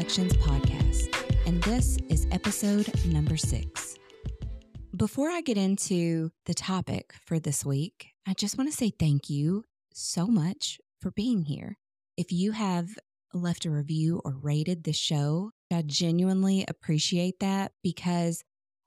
Reflections podcast, and this is episode number six. Before I get into the topic for this week, I just want to say thank you so much for being here. If you have left a review or rated the show, I genuinely appreciate that because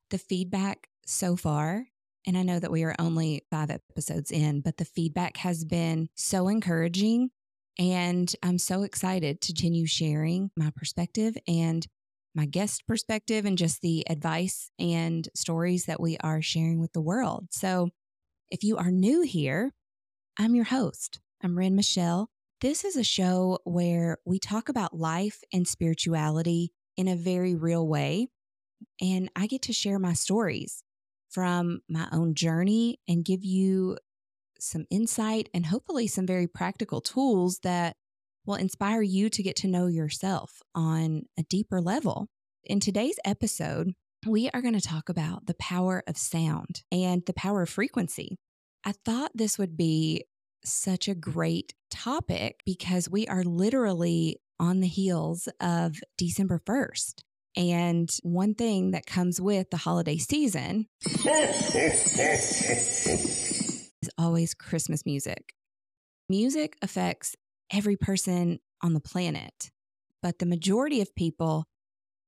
the feedback so far, and I know that we are only five episodes in, but the feedback has been so encouraging. And I'm so excited to continue sharing my perspective and my guest perspective and just the advice and stories that we are sharing with the world. So if you are new here, I'm your host. I'm Wrenn Michelle. This is a show where we talk about life and spirituality in a very real way. And I get to share my stories from my own journey and give you some insight and hopefully some very practical tools that will inspire you to get to know yourself on a deeper level. In today's episode, we are going to talk about the power of sound and the power of frequency. I thought this would be such a great topic because we are literally on the heels of December 1st. And one thing that comes with the holiday season is always Christmas music. Music affects every person on the planet, but the majority of people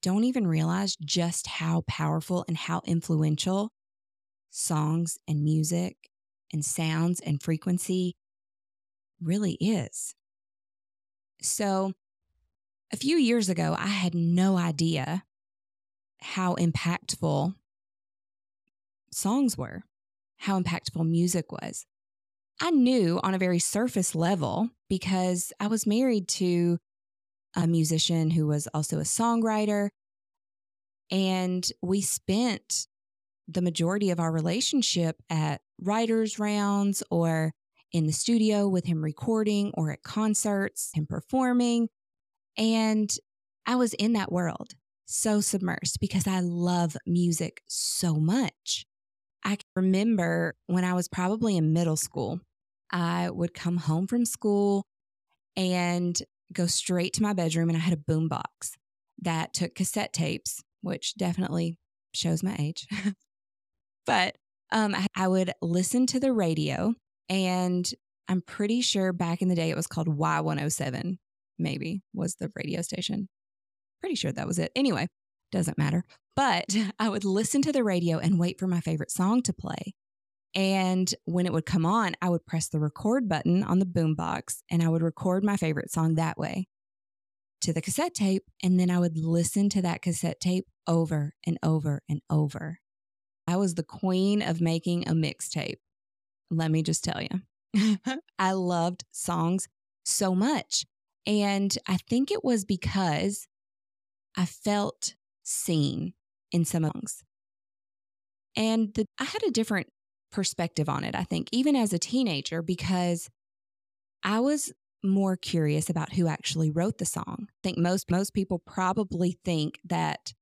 don't even realize just how powerful and how influential songs and music and sounds and frequency really is. So, a few years ago, I had no idea how impactful songs were, how impactful music was. I knew on a very surface level because I was married to a musician who was also a songwriter. And we spent the majority of our relationship at writers' rounds or in the studio with him recording or at concerts, him performing. And I was in that world so submersed because I love music so much. I can remember when I was probably in middle school, I would come home from school and go straight to my bedroom, and I had a boombox that took cassette tapes, which definitely shows my age. but um, I, I would listen to the radio, and I'm pretty sure back in the day it was called Y107 maybe was the radio station. Pretty sure that was it. Anyway, doesn't matter. But I would listen to the radio and wait for my favorite song to play. And when it would come on, I would press the record button on the boombox and I would record my favorite song that way to the cassette tape. And then I would listen to that cassette tape over and over and over. I was the queen of making a mixtape. Let me just tell you, I loved songs so much. And I think it was because I felt seen in some songs. And the, I had a different perspective on it, I think, even as a teenager, because I was more curious about who actually wrote the song. I think most most people probably think that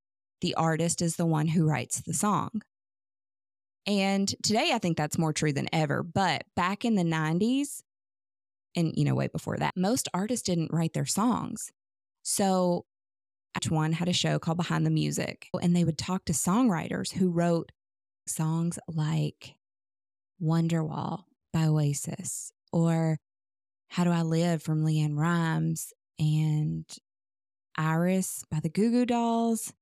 the artist is the one who writes the song. And today I think that's more true than ever, but back in the 90s, and you know way before that most artists didn't write their songs so one had a show called behind the music and they would talk to songwriters who wrote songs like wonderwall by oasis or how do i live from LeAnn Rimes and iris by the goo goo dolls.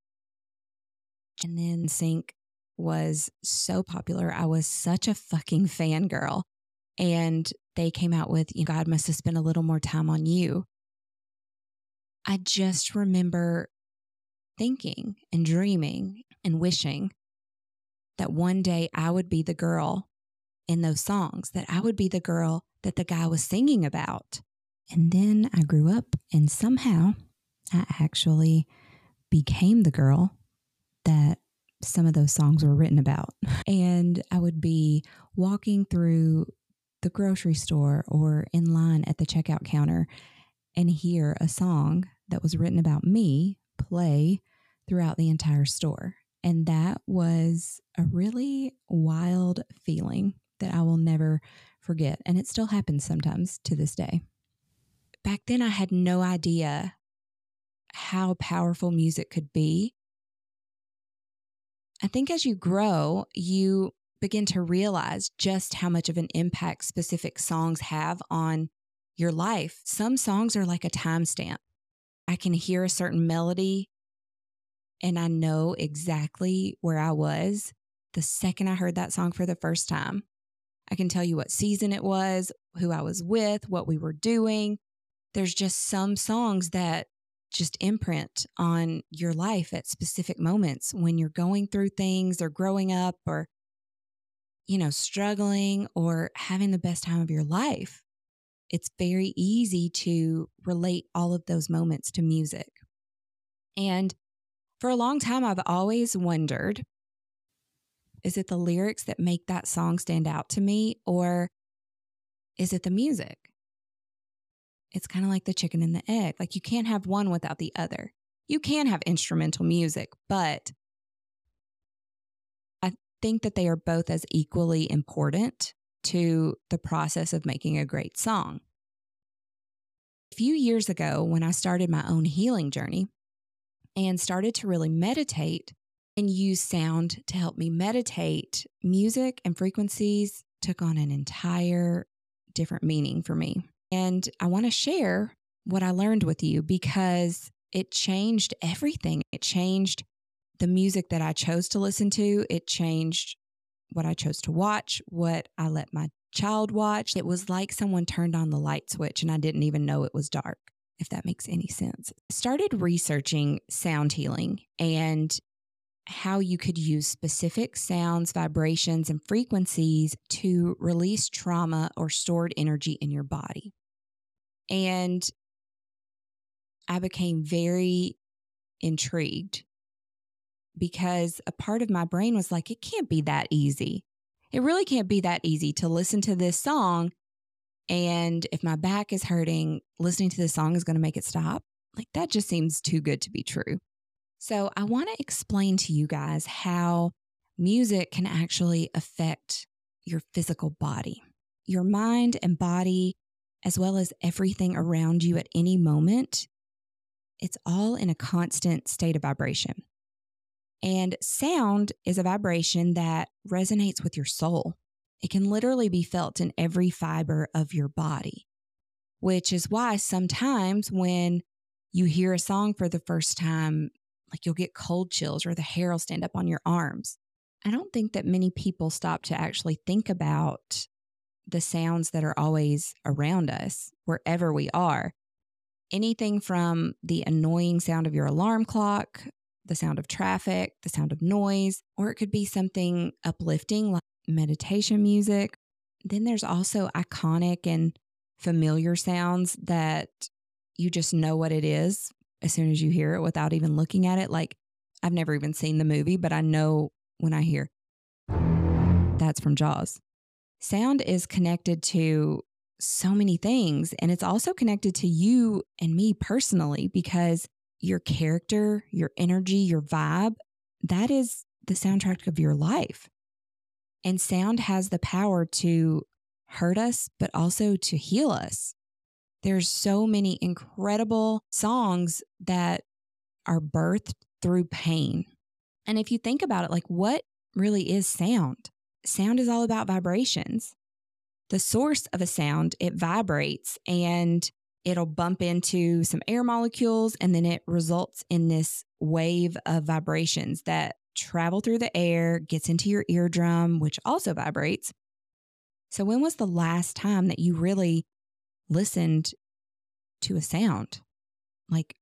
And NSYNC was so popular. I was such a fucking fangirl. And they came out with, you God must have spent a little more time on you. I just remember thinking and dreaming and wishing that one day I would be the girl in those songs, that I would be the girl that the guy was singing about. And then I grew up and somehow I actually became the girl that some of those songs were written about. And I would be walking through the grocery store or in line at the checkout counter and hear a song that was written about me play throughout the entire store. And that was a really wild feeling that I will never forget. And it still happens sometimes to this day. Back then, I had no idea how powerful music could be. I think as you grow, you begin to realize just how much of an impact specific songs have on your life. Some songs are like a timestamp. I can hear a certain melody and I know exactly where I was the second I heard that song for the first time. I can tell you what season it was, who I was with, what we were doing. There's just some songs that just imprint on your life at specific moments when you're going through things or growing up or, you know, struggling or having the best time of your life. It's very easy to relate all of those moments to music. And for a long time, I've always wondered is it the lyrics that make that song stand out to me, or is it the music? It's kind of like the chicken and the egg. Like you can't have one without the other. You can have instrumental music, but I think that they are both as equally important to the process of making a great song. A few years ago, when I started my own healing journey and started to really meditate and use sound to help me meditate, music and frequencies took on an entire different meaning for me. And I want to share what I learned with you because it changed everything. It changed the music that I chose to listen to, it changed what I chose to watch, what I let my child watch. It was like someone turned on the light switch and I didn't even know it was dark, if that makes any sense. Started researching sound healing and how you could use specific sounds, vibrations, and frequencies to release trauma or stored energy in your body. And I became very intrigued because a part of my brain was like, it can't be that easy. It really can't be that easy to listen to this song. And if my back is hurting, listening to this song is going to make it stop. Like that just seems too good to be true. So I want to explain to you guys how music can actually affect your physical body, your mind and body as well as everything around you at any moment, it's all in a constant state of vibration. And sound is a vibration that resonates with your soul. It can literally be felt in every fiber of your body, which is why sometimes when you hear a song for the first time, like you'll get cold chills or the hair will stand up on your arms. I don't think that many people stop to actually think about the sounds that are always around us, wherever we are. Anything from the annoying sound of your alarm clock, the sound of traffic, the sound of noise, or it could be something uplifting like meditation music. Then there's also iconic and familiar sounds that you just know what it is as soon as you hear it without even looking at it. Like, I've never even seen the movie, but I know when I hear that's from Jaws sound is connected to so many things. And it's also connected to you and me personally because your character, your energy, your vibe, that is the soundtrack of your life. And sound has the power to hurt us, but also to heal us. There's so many incredible songs that are birthed through pain. And if you think about it, like what really is sound? sound is all about vibrations. The source of a sound, it vibrates and it'll bump into some air molecules and then it results in this wave of vibrations that travel through the air, gets into your eardrum, which also vibrates. So, when was the last time that you really listened to a sound? Like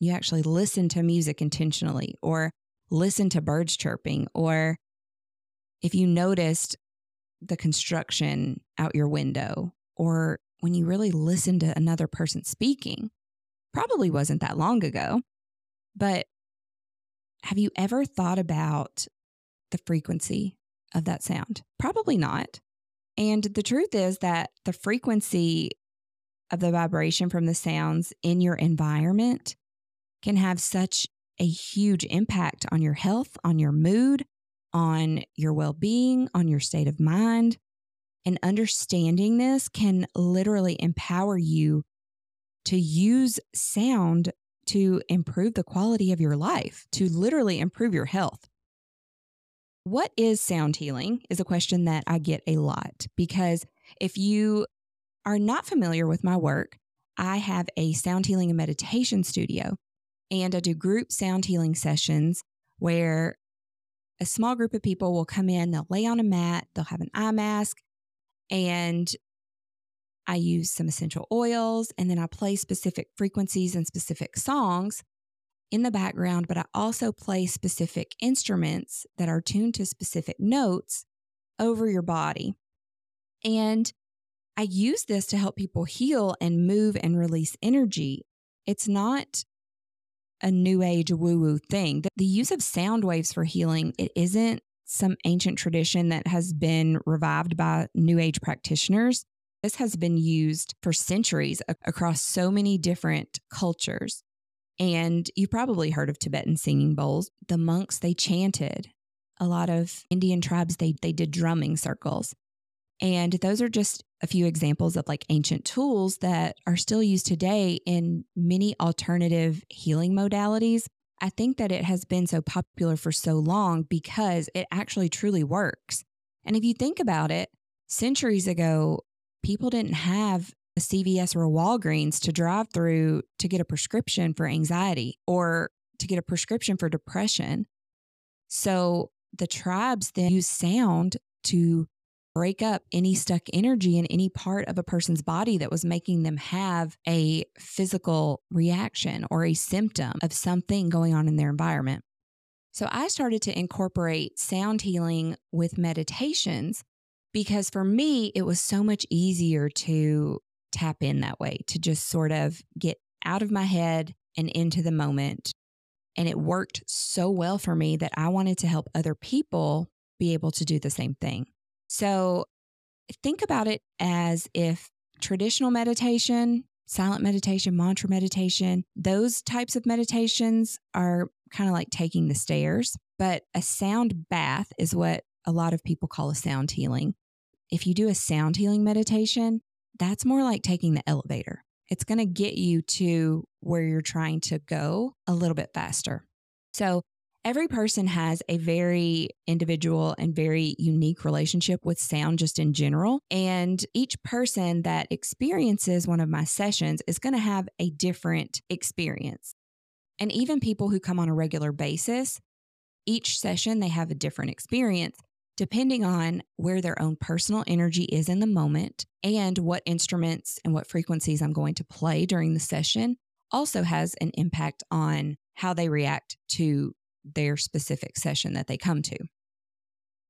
you actually listened to music intentionally or listened to birds chirping or if you noticed the construction out your window or when you really listen to another person speaking, probably wasn't that long ago. But have you ever thought about the frequency of that sound? Probably not. And the truth is that the frequency of the vibration from the sounds in your environment can have such a huge impact on your health, on your mood, on your well being, on your state of mind. And understanding this can literally empower you to use sound to improve the quality of your life, to literally improve your health. What is sound healing is a question that I get a lot because if you are not familiar with my work, I have a sound healing and meditation studio, and I do group sound healing sessions where a small group of people will come in, they'll lay on a mat, they'll have an eye mask, and I use some essential oils, and then I play specific frequencies and specific songs in the background, but I also play specific instruments that are tuned to specific notes over your body. And I use this to help people heal and move and release energy. It's not a new age woo woo thing. The use of sound waves for healing, it isn't some ancient tradition that has been revived by new age practitioners. This has been used for centuries across so many different cultures. And you've probably heard of Tibetan singing bowls. The monks, they chanted. A lot of Indian tribes, they, they did drumming circles. And those are just a few examples of like ancient tools that are still used today in many alternative healing modalities. I think that it has been so popular for so long because it actually truly works. And if you think about it, centuries ago, people didn't have a CVS or a Walgreens to drive through to get a prescription for anxiety or to get a prescription for depression. So the tribes then use sound to break up any stuck energy in any part of a person's body that was making them have a physical reaction or a symptom of something going on in their environment. So I started to incorporate sound healing with meditations because for me, it was so much easier to tap in that way, to just sort of get out of my head and into the moment. And it worked so well for me that I wanted to help other people be able to do the same thing. So think about it as if traditional meditation, silent meditation, mantra meditation, those types of meditations are kind of like taking the stairs, but a sound bath is what a lot of people call a sound healing. If you do a sound healing meditation, that's more like taking the elevator. It's going to get you to where you're trying to go a little bit faster. So, every person has a very individual and very unique relationship with sound, just in general. And each person that experiences one of my sessions is going to have a different experience. And even people who come on a regular basis, each session they have a different experience depending on where their own personal energy is in the moment and what instruments and what frequencies I'm going to play during the session also has an impact on how they react to their specific session that they come to.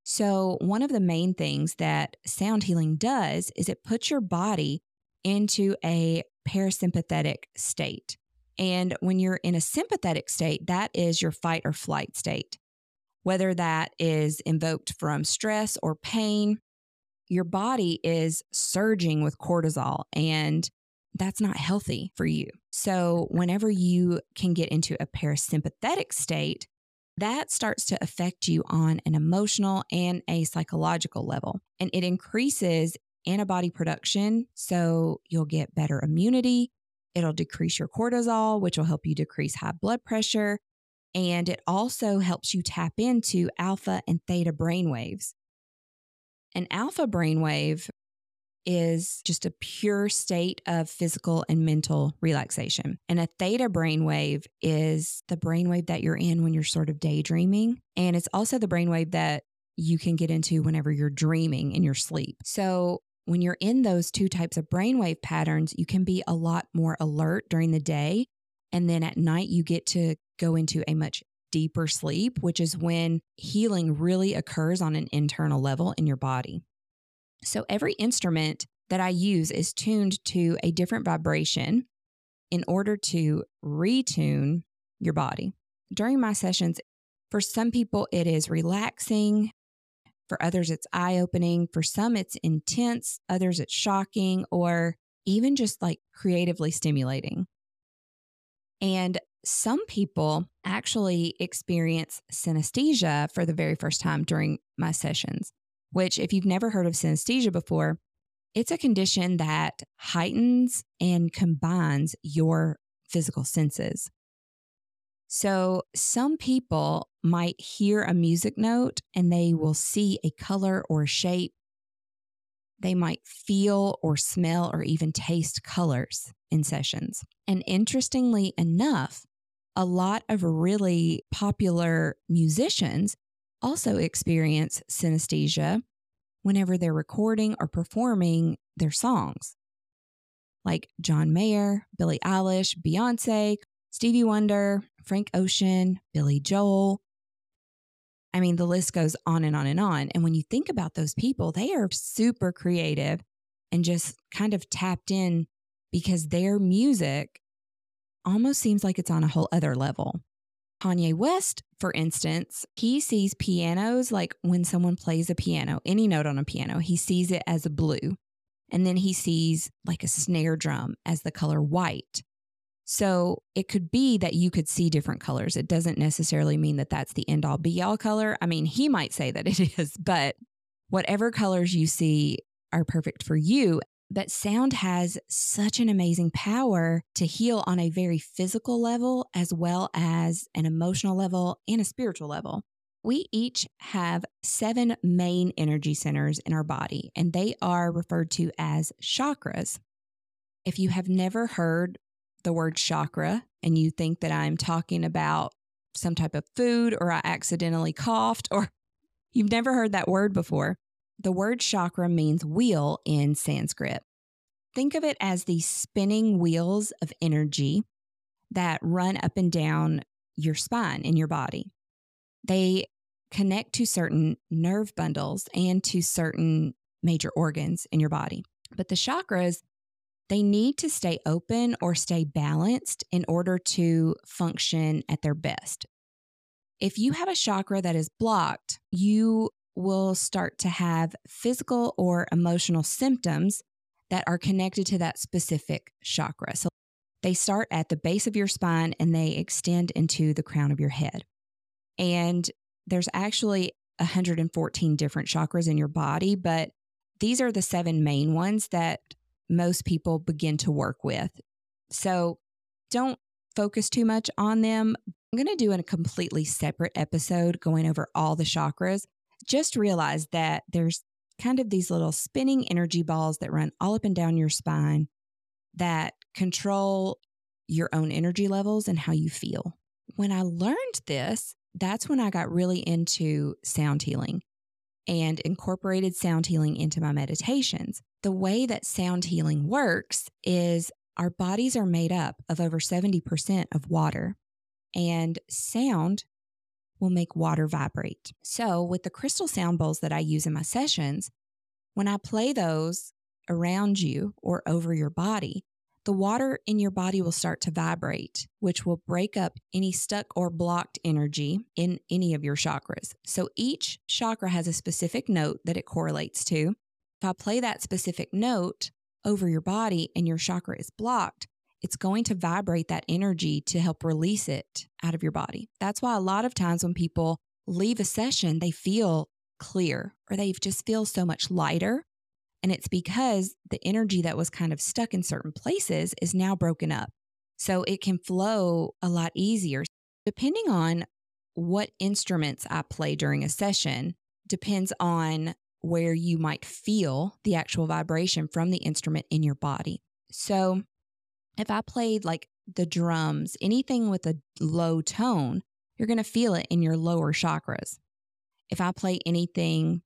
So, one of the main things that sound healing does is it puts your body into a parasympathetic state. And when you're in a sympathetic state, that is your fight or flight state whether that is invoked from stress or pain, your body is surging with cortisol and that's not healthy for you. So, whenever you can get into a parasympathetic state, that starts to affect you on an emotional and a psychological level. And it increases antibody production. So, you'll get better immunity. It'll decrease your cortisol, which will help you decrease high blood pressure. And it also helps you tap into alpha and theta brainwaves. An alpha brainwave is just a pure state of physical and mental relaxation. And a theta brainwave is the brainwave that you're in when you're sort of daydreaming. And it's also the brainwave that you can get into whenever you're dreaming in your sleep. So when you're in those two types of brainwave patterns, you can be a lot more alert during the day. And then at night, you get to go into a much deeper sleep, which is when healing really occurs on an internal level in your body. So every instrument that I use is tuned to a different vibration in order to retune your body. During my sessions, for some people, it is relaxing. For others, it's eye opening. For some, it's intense. Others, it's shocking or even just like creatively stimulating. And some people actually experience synesthesia for the very first time during my sessions, which, if you've never heard of synesthesia before, it's a condition that heightens and combines your physical senses. So, some people might hear a music note and they will see a color or a shape. They might feel or smell or even taste colors in sessions. And interestingly enough, a lot of really popular musicians also experience synesthesia whenever they're recording or performing their songs. Like John Mayer, Billie Eilish, Beyonce, Stevie Wonder, Frank Ocean, Billy Joel. I mean, the list goes on and on and on. And when you think about those people, they are super creative and just kind of tapped in because their music almost seems like it's on a whole other level. Kanye West, for instance, he sees pianos like when someone plays a piano, any note on a piano, he sees it as a blue. And then he sees like a snare drum as the color white. So it could be that you could see different colors. It doesn't necessarily mean that that's the end all be all color. I mean, he might say that it is, but whatever colors you see are perfect for you. But sound has such an amazing power to heal on a very physical level, as well as an emotional level and a spiritual level. We each have seven main energy centers in our body, and they are referred to as chakras. If you have never heard the word chakra and you think that I'm talking about some type of food or I accidentally coughed or you've never heard that word before, the word chakra means wheel in Sanskrit. Think of it as the spinning wheels of energy that run up and down your spine in your body. They connect to certain nerve bundles and to certain major organs in your body. But the chakras they need to stay open or stay balanced in order to function at their best. If you have a chakra that is blocked, you will start to have physical or emotional symptoms that are connected to that specific chakra. So they start at the base of your spine and they extend into the crown of your head. And there's actually 114 different chakras in your body, but these are the seven main ones that most people begin to work with. So don't focus too much on them. I'm going to do a completely separate episode going over all the chakras. Just realize that there's kind of these little spinning energy balls that run all up and down your spine that control your own energy levels and how you feel. When I learned this, that's when I got really into sound healing and incorporated sound healing into my meditations. The way that sound healing works is our bodies are made up of over 70% of water, and sound will make water vibrate. So, with the crystal sound bowls that I use in my sessions, when I play those around you or over your body, the water in your body will start to vibrate, which will break up any stuck or blocked energy in any of your chakras. So each chakra has a specific note that it correlates to. If I play that specific note over your body and your chakra is blocked, it's going to vibrate that energy to help release it out of your body. That's why a lot of times when people leave a session, they feel clear or they just feel so much lighter and it's because the energy that was kind of stuck in certain places is now broken up. So it can flow a lot easier. Depending on what instruments I play during a session, depends on where you might feel the actual vibration from the instrument in your body. So if I played like the drums, anything with a low tone, you're going to feel it in your lower chakras. If I play anything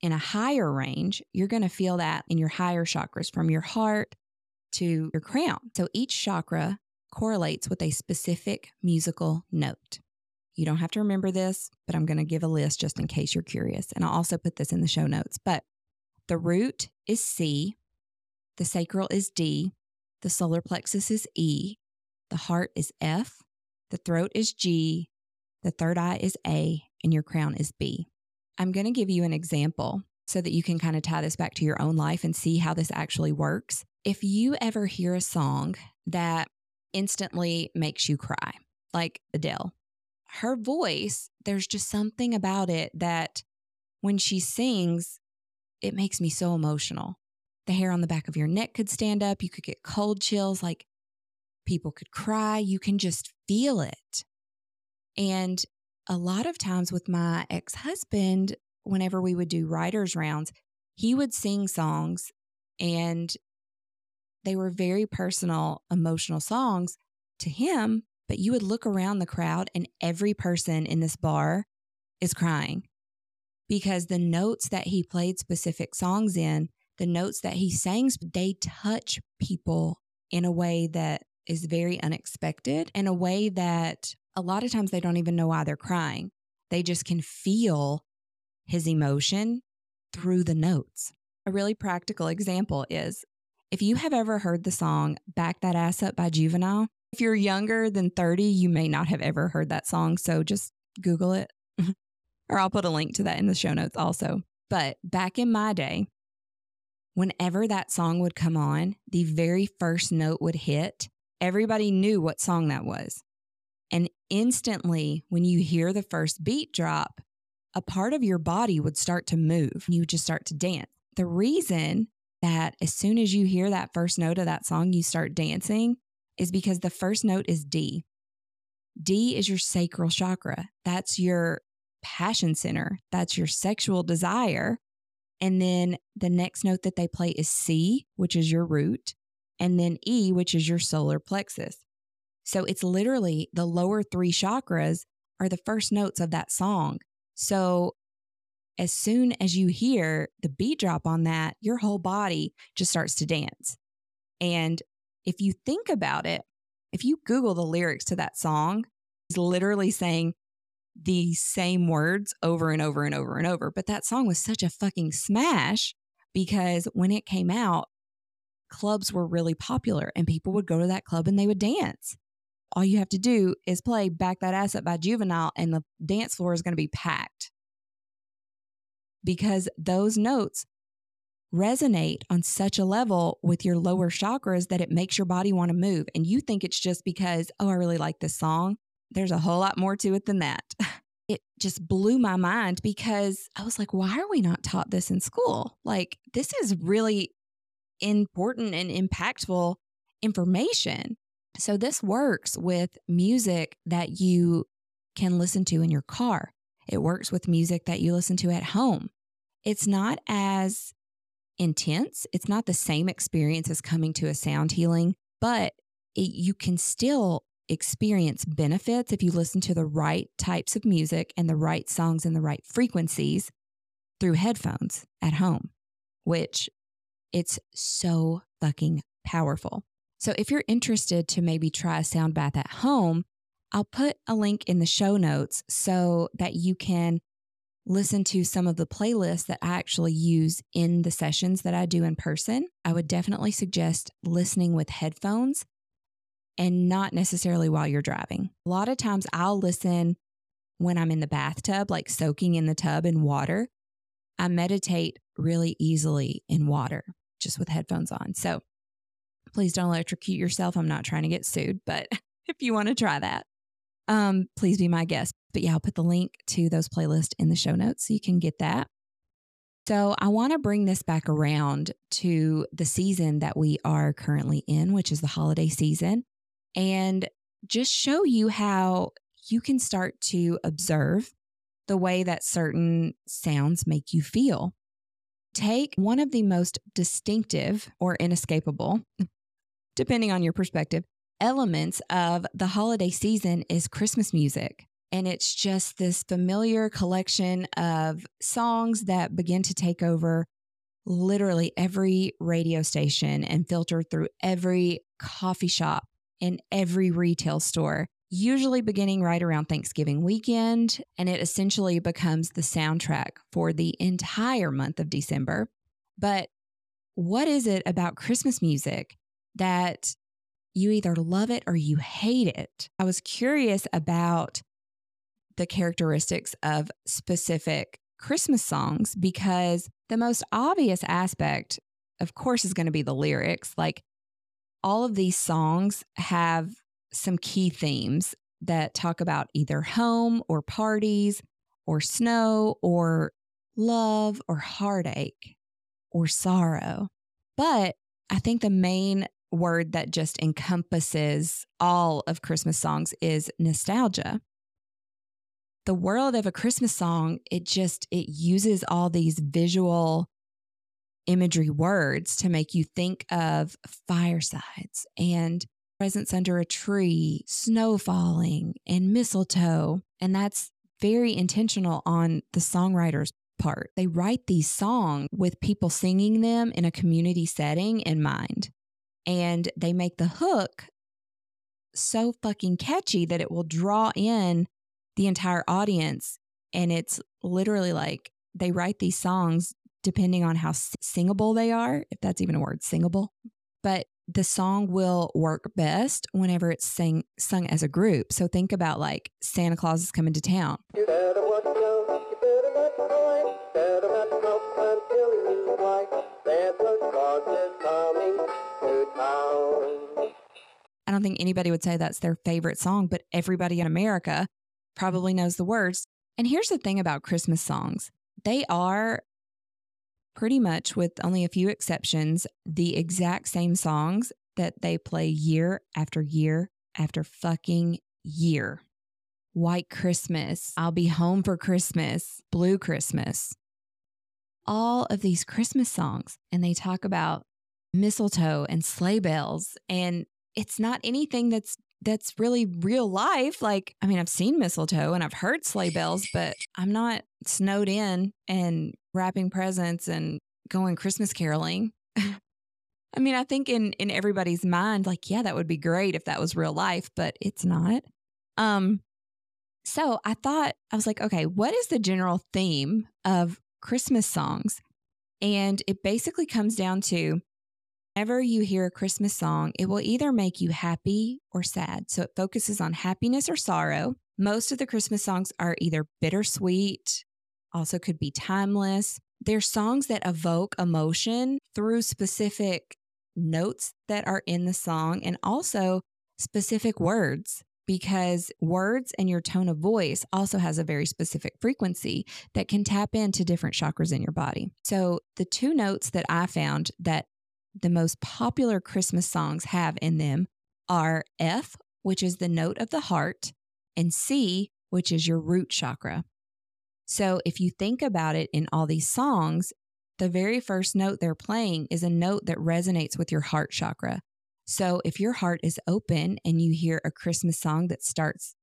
in a higher range, you're going to feel that in your higher chakras from your heart to your crown. So each chakra correlates with a specific musical note. You don't have to remember this, but I'm going to give a list just in case you're curious. And I'll also put this in the show notes. But the root is C, the sacral is D, the solar plexus is E, the heart is F, the throat is G, the third eye is A, and your crown is B. I'm going to give you an example so that you can kind of tie this back to your own life and see how this actually works. If you ever hear a song that instantly makes you cry, like Adele, her voice, there's just something about it that when she sings, it makes me so emotional. The hair on the back of your neck could stand up. You could get cold chills. Like People could cry. You can just feel it. And a lot of times with my ex husband, whenever we would do writers' rounds, he would sing songs and they were very personal, emotional songs to him. But you would look around the crowd and every person in this bar is crying because the notes that he played specific songs in, the notes that he sings, they touch people in a way that is very unexpected, in a way that a lot of times they don't even know why they're crying. They just can feel his emotion through the notes. A really practical example is if you have ever heard the song Back That Ass Up by Juvenile, if you're younger than 30, you may not have ever heard that song. So just Google it, or I'll put a link to that in the show notes also. But back in my day, whenever that song would come on, the very first note would hit, everybody knew what song that was. And instantly, when you hear the first beat drop, a part of your body would start to move. You would just start to dance. The reason that as soon as you hear that first note of that song, you start dancing is because the first note is D. D is your sacral chakra. That's your passion center. That's your sexual desire. And then the next note that they play is C, which is your root, and then E, which is your solar plexus. So it's literally the lower three chakras are the first notes of that song. So as soon as you hear the beat drop on that, your whole body just starts to dance. And if you think about it, if you Google the lyrics to that song, it's literally saying the same words over and over and over and over. But that song was such a fucking smash because when it came out, clubs were really popular and people would go to that club and they would dance all you have to do is play Back That Ass Up by Juvenile, and the dance floor is going to be packed because those notes resonate on such a level with your lower chakras that it makes your body want to move. And you think it's just because, oh, I really like this song. There's a whole lot more to it than that. It just blew my mind because I was like, why are we not taught this in school? Like, this is really important and impactful information. So, this works with music that you can listen to in your car. It works with music that you listen to at home. It's not as intense, it's not the same experience as coming to a sound healing, but it, you can still experience benefits if you listen to the right types of music and the right songs and the right frequencies through headphones at home, which it's so fucking powerful. So if you're interested to maybe try a sound bath at home, I'll put a link in the show notes so that you can listen to some of the playlists that I actually use in the sessions that I do in person. I would definitely suggest listening with headphones and not necessarily while you're driving. A lot of times I'll listen when I'm in the bathtub, like soaking in the tub in water. I meditate really easily in water just with headphones on. So Please don't electrocute yourself. I'm not trying to get sued, but if you want to try that, um, please be my guest. But yeah, I'll put the link to those playlists in the show notes so you can get that. So I want to bring this back around to the season that we are currently in, which is the holiday season, and just show you how you can start to observe the way that certain sounds make you feel. Take one of the most distinctive or inescapable depending on your perspective, elements of the holiday season is Christmas music. And it's just this familiar collection of songs that begin to take over literally every radio station and filter through every coffee shop in every retail store, usually beginning right around Thanksgiving weekend. And it essentially becomes the soundtrack for the entire month of December. But what is it about Christmas music that you either love it or you hate it. I was curious about the characteristics of specific Christmas songs because the most obvious aspect, of course, is going to be the lyrics. Like all of these songs have some key themes that talk about either home or parties or snow or love or heartache or sorrow. But I think the main word that just encompasses all of Christmas songs is nostalgia. The world of a Christmas song, it just it uses all these visual imagery words to make you think of firesides and presents under a tree, snow falling, and mistletoe. And that's very intentional on the songwriter's part. They write these songs with people singing them in a community setting in mind. And they make the hook so fucking catchy that it will draw in the entire audience. And it's literally like they write these songs depending on how singable they are, if that's even a word, singable. But the song will work best whenever it's sing, sung as a group. So think about like Santa Claus is coming to town. I don't think anybody would say that's their favorite song, but everybody in America probably knows the words. And here's the thing about Christmas songs they are pretty much, with only a few exceptions, the exact same songs that they play year after year after fucking year. White Christmas, I'll be home for Christmas, Blue Christmas. All of these Christmas songs, and they talk about mistletoe and sleigh bells, and it's not anything that's that's really real life. Like, I mean, I've seen mistletoe and I've heard sleigh bells, but I'm not snowed in and wrapping presents and going Christmas caroling. I mean, I think in in everybody's mind, like, yeah, that would be great if that was real life, but it's not. Um, so I thought I was like, okay, what is the general theme of Christmas songs? And it basically comes down to whenever you hear a Christmas song, it will either make you happy or sad. So it focuses on happiness or sorrow. Most of the Christmas songs are either bittersweet, also could be timeless. They're songs that evoke emotion through specific notes that are in the song and also specific words because words and your tone of voice also has a very specific frequency that can tap into different chakras in your body. So, the two notes that I found that the most popular Christmas songs have in them are F, which is the note of the heart, and C, which is your root chakra. So if you think about it in all these songs, the very first note they're playing is a note that resonates with your heart chakra. So if your heart is open and you hear a Christmas song that starts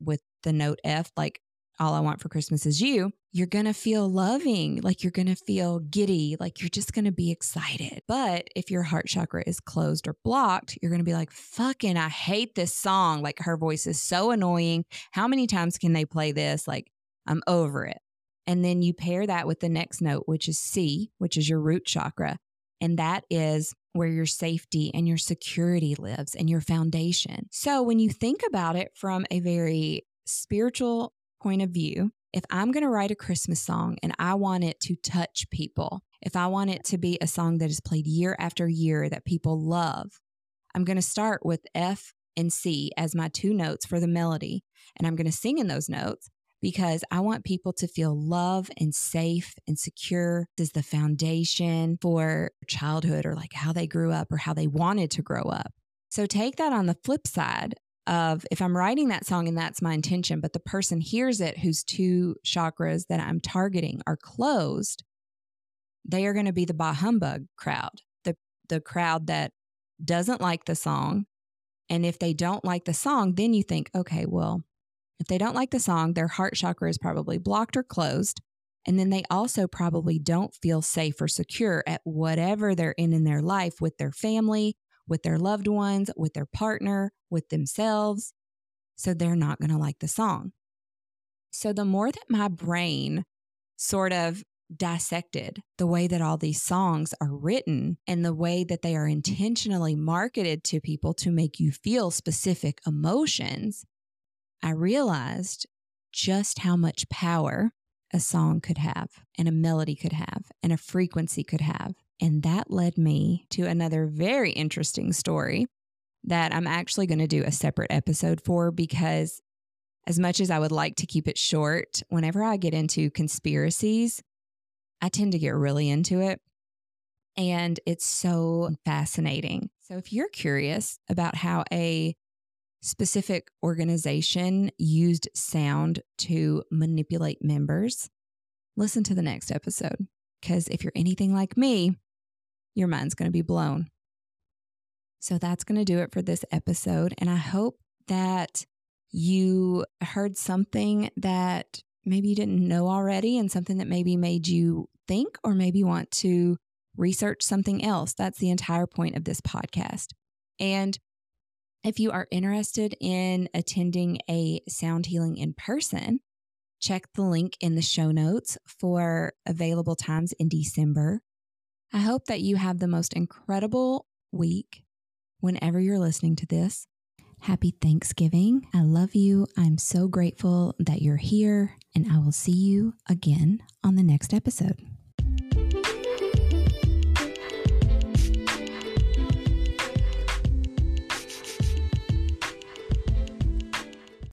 with the note F, like all I want for Christmas is you, you're going to feel loving, like you're going to feel giddy, like you're just going to be excited. But if your heart chakra is closed or blocked, you're going to be like, fucking, I hate this song. Like her voice is so annoying. How many times can they play this? Like, I'm over it. And then you pair that with the next note, which is C, which is your root chakra. And that is where your safety and your security lives and your foundation. So when you think about it from a very spiritual point of view, if I'm going to write a Christmas song and I want it to touch people, if I want it to be a song that is played year after year that people love, I'm going to start with F and C as my two notes for the melody. And I'm going to sing in those notes because I want people to feel love and safe and secure. Is the foundation for childhood or like how they grew up or how they wanted to grow up. So take that on the flip side of if I'm writing that song and that's my intention, but the person hears it whose two chakras that I'm targeting are closed, they are going to be the bah humbug crowd, the the crowd that doesn't like the song. And if they don't like the song, then you think, okay, well, if they don't like the song, their heart chakra is probably blocked or closed. And then they also probably don't feel safe or secure at whatever they're in in their life with their family, with their loved ones, with their partner, with themselves. So they're not going to like the song. So the more that my brain sort of dissected the way that all these songs are written and the way that they are intentionally marketed to people to make you feel specific emotions, I realized just how much power a song could have and a melody could have and a frequency could have. And that led me to another very interesting story that I'm actually going to do a separate episode for because, as much as I would like to keep it short, whenever I get into conspiracies, I tend to get really into it. And it's so fascinating. So, if you're curious about how a specific organization used sound to manipulate members, listen to the next episode. Because if you're anything like me, your mind's going to be blown. So that's going to do it for this episode. And I hope that you heard something that maybe you didn't know already and something that maybe made you think or maybe want to research something else. That's the entire point of this podcast. And if you are interested in attending a sound healing in person, check the link in the show notes for available times in December. I hope that you have the most incredible week whenever you're listening to this. Happy Thanksgiving. I love you. I'm so grateful that you're here, and I will see you again on the next episode.